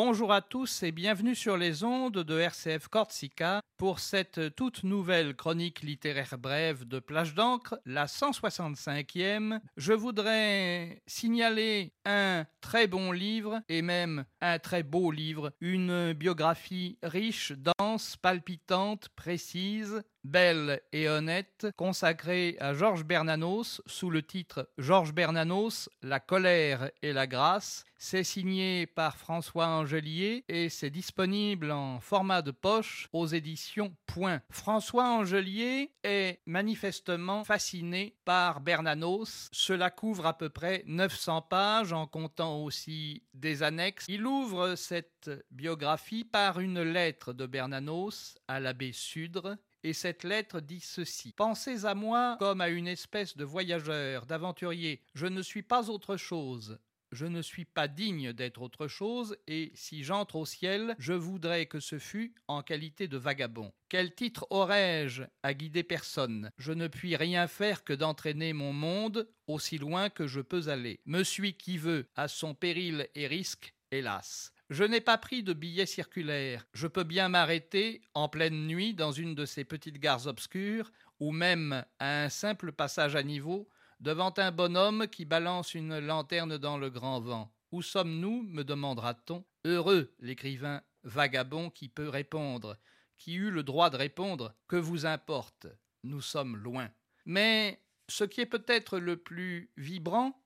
Bonjour à tous et bienvenue sur les ondes de RCF Corsica pour cette toute nouvelle chronique littéraire brève de Plage d'encre, la 165e. Je voudrais signaler un très bon livre et même un très beau livre, une biographie riche, dense, palpitante, précise, belle et honnête, consacrée à Georges Bernanos sous le titre Georges Bernanos, La colère et la grâce. C'est signé par François Angelier et c'est disponible en format de poche aux éditions Point. François Angelier est manifestement fasciné par Bernanos. Cela couvre à peu près 900 pages en comptant aussi des annexes. Il ouvre cette biographie par une lettre de Bernanos à l'abbé Sudre et cette lettre dit ceci. Pensez à moi comme à une espèce de voyageur, d'aventurier. Je ne suis pas autre chose. Je ne suis pas digne d'être autre chose, et si j'entre au ciel, je voudrais que ce fût en qualité de vagabond. Quel titre aurais-je à guider personne? Je ne puis rien faire que d'entraîner mon monde aussi loin que je peux aller. Me suis qui veut, à son péril et risque, hélas. Je n'ai pas pris de billet circulaire. Je peux bien m'arrêter en pleine nuit dans une de ces petites gares obscures, ou même à un simple passage à niveau, devant un bonhomme qui balance une lanterne dans le grand vent. Où sommes-nous? me demandera-t-on. Heureux l'écrivain vagabond qui peut répondre, qui eut le droit de répondre. Que vous importe? Nous sommes loin. Mais ce qui est peut-être le plus vibrant,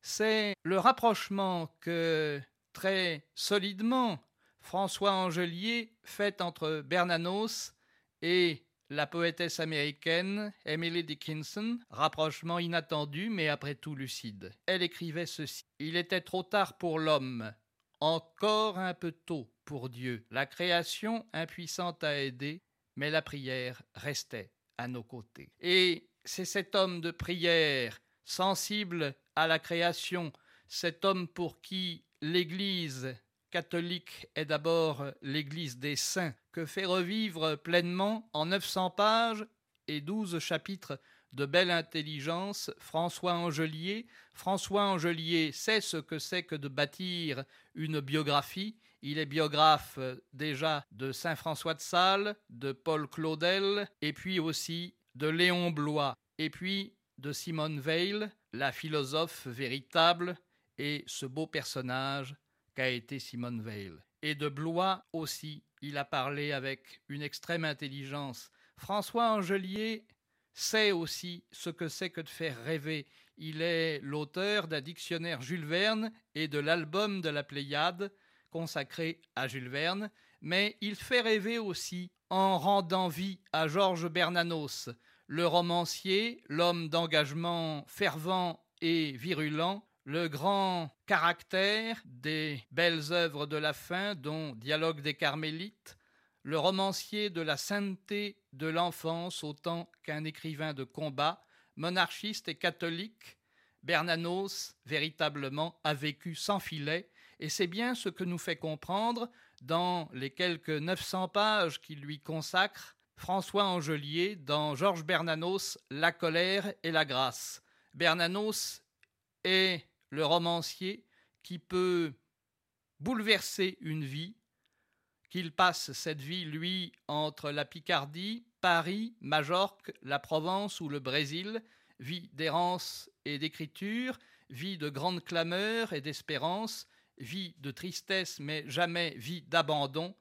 c'est le rapprochement que très solidement François Angelier fait entre Bernanos et la poétesse américaine Emily Dickinson, rapprochement inattendu mais après tout lucide. Elle écrivait ceci Il était trop tard pour l'homme, encore un peu tôt pour Dieu. La création impuissante à aider, mais la prière restait à nos côtés. Et c'est cet homme de prière, sensible à la création, cet homme pour qui l'Église catholique est d'abord l'Église des saints, que fait revivre pleinement en 900 pages et 12 chapitres de belle intelligence François Angelier. François Angelier sait ce que c'est que de bâtir une biographie. Il est biographe déjà de Saint François de Sales, de Paul Claudel, et puis aussi de Léon Blois, et puis de Simone Weil, la philosophe véritable et ce beau personnage qu'a été Simone Weil. Et de Blois aussi, il a parlé avec une extrême intelligence. François Angelier sait aussi ce que c'est que de faire rêver. Il est l'auteur d'un dictionnaire Jules Verne et de l'album de la Pléiade consacré à Jules Verne, mais il fait rêver aussi en rendant vie à Georges Bernanos, le romancier, l'homme d'engagement fervent et virulent, le grand caractère des belles œuvres de la fin, dont Dialogue des Carmélites, le romancier de la sainteté de l'enfance autant qu'un écrivain de combat, monarchiste et catholique, Bernanos, véritablement, a vécu sans filet, et c'est bien ce que nous fait comprendre, dans les quelques 900 pages qu'il lui consacre, François Angelier dans Georges Bernanos, La colère et la grâce. Bernanos est le romancier qui peut bouleverser une vie, qu'il passe cette vie, lui, entre la Picardie, Paris, Majorque, la Provence ou le Brésil, vie d'errance et d'écriture, vie de grande clameur et d'espérance, vie de tristesse mais jamais vie d'abandon,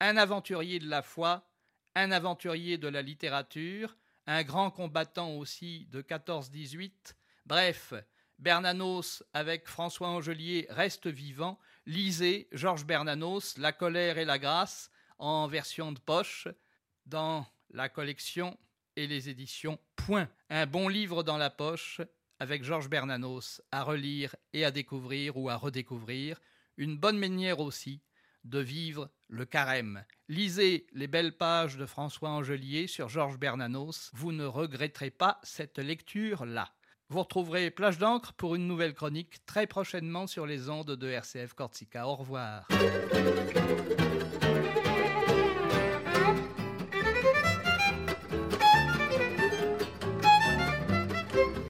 un aventurier de la foi, un aventurier de la littérature, un grand combattant aussi de 14-18, bref, Bernanos avec François Angelier reste vivant. Lisez Georges Bernanos, La colère et la grâce en version de poche dans la collection et les éditions Point. Un bon livre dans la poche avec Georges Bernanos à relire et à découvrir ou à redécouvrir. Une bonne manière aussi de vivre le carême. Lisez les belles pages de François Angelier sur Georges Bernanos. Vous ne regretterez pas cette lecture-là. Vous retrouverez Plage d'encre pour une nouvelle chronique très prochainement sur les ondes de RCF Corsica. Au revoir.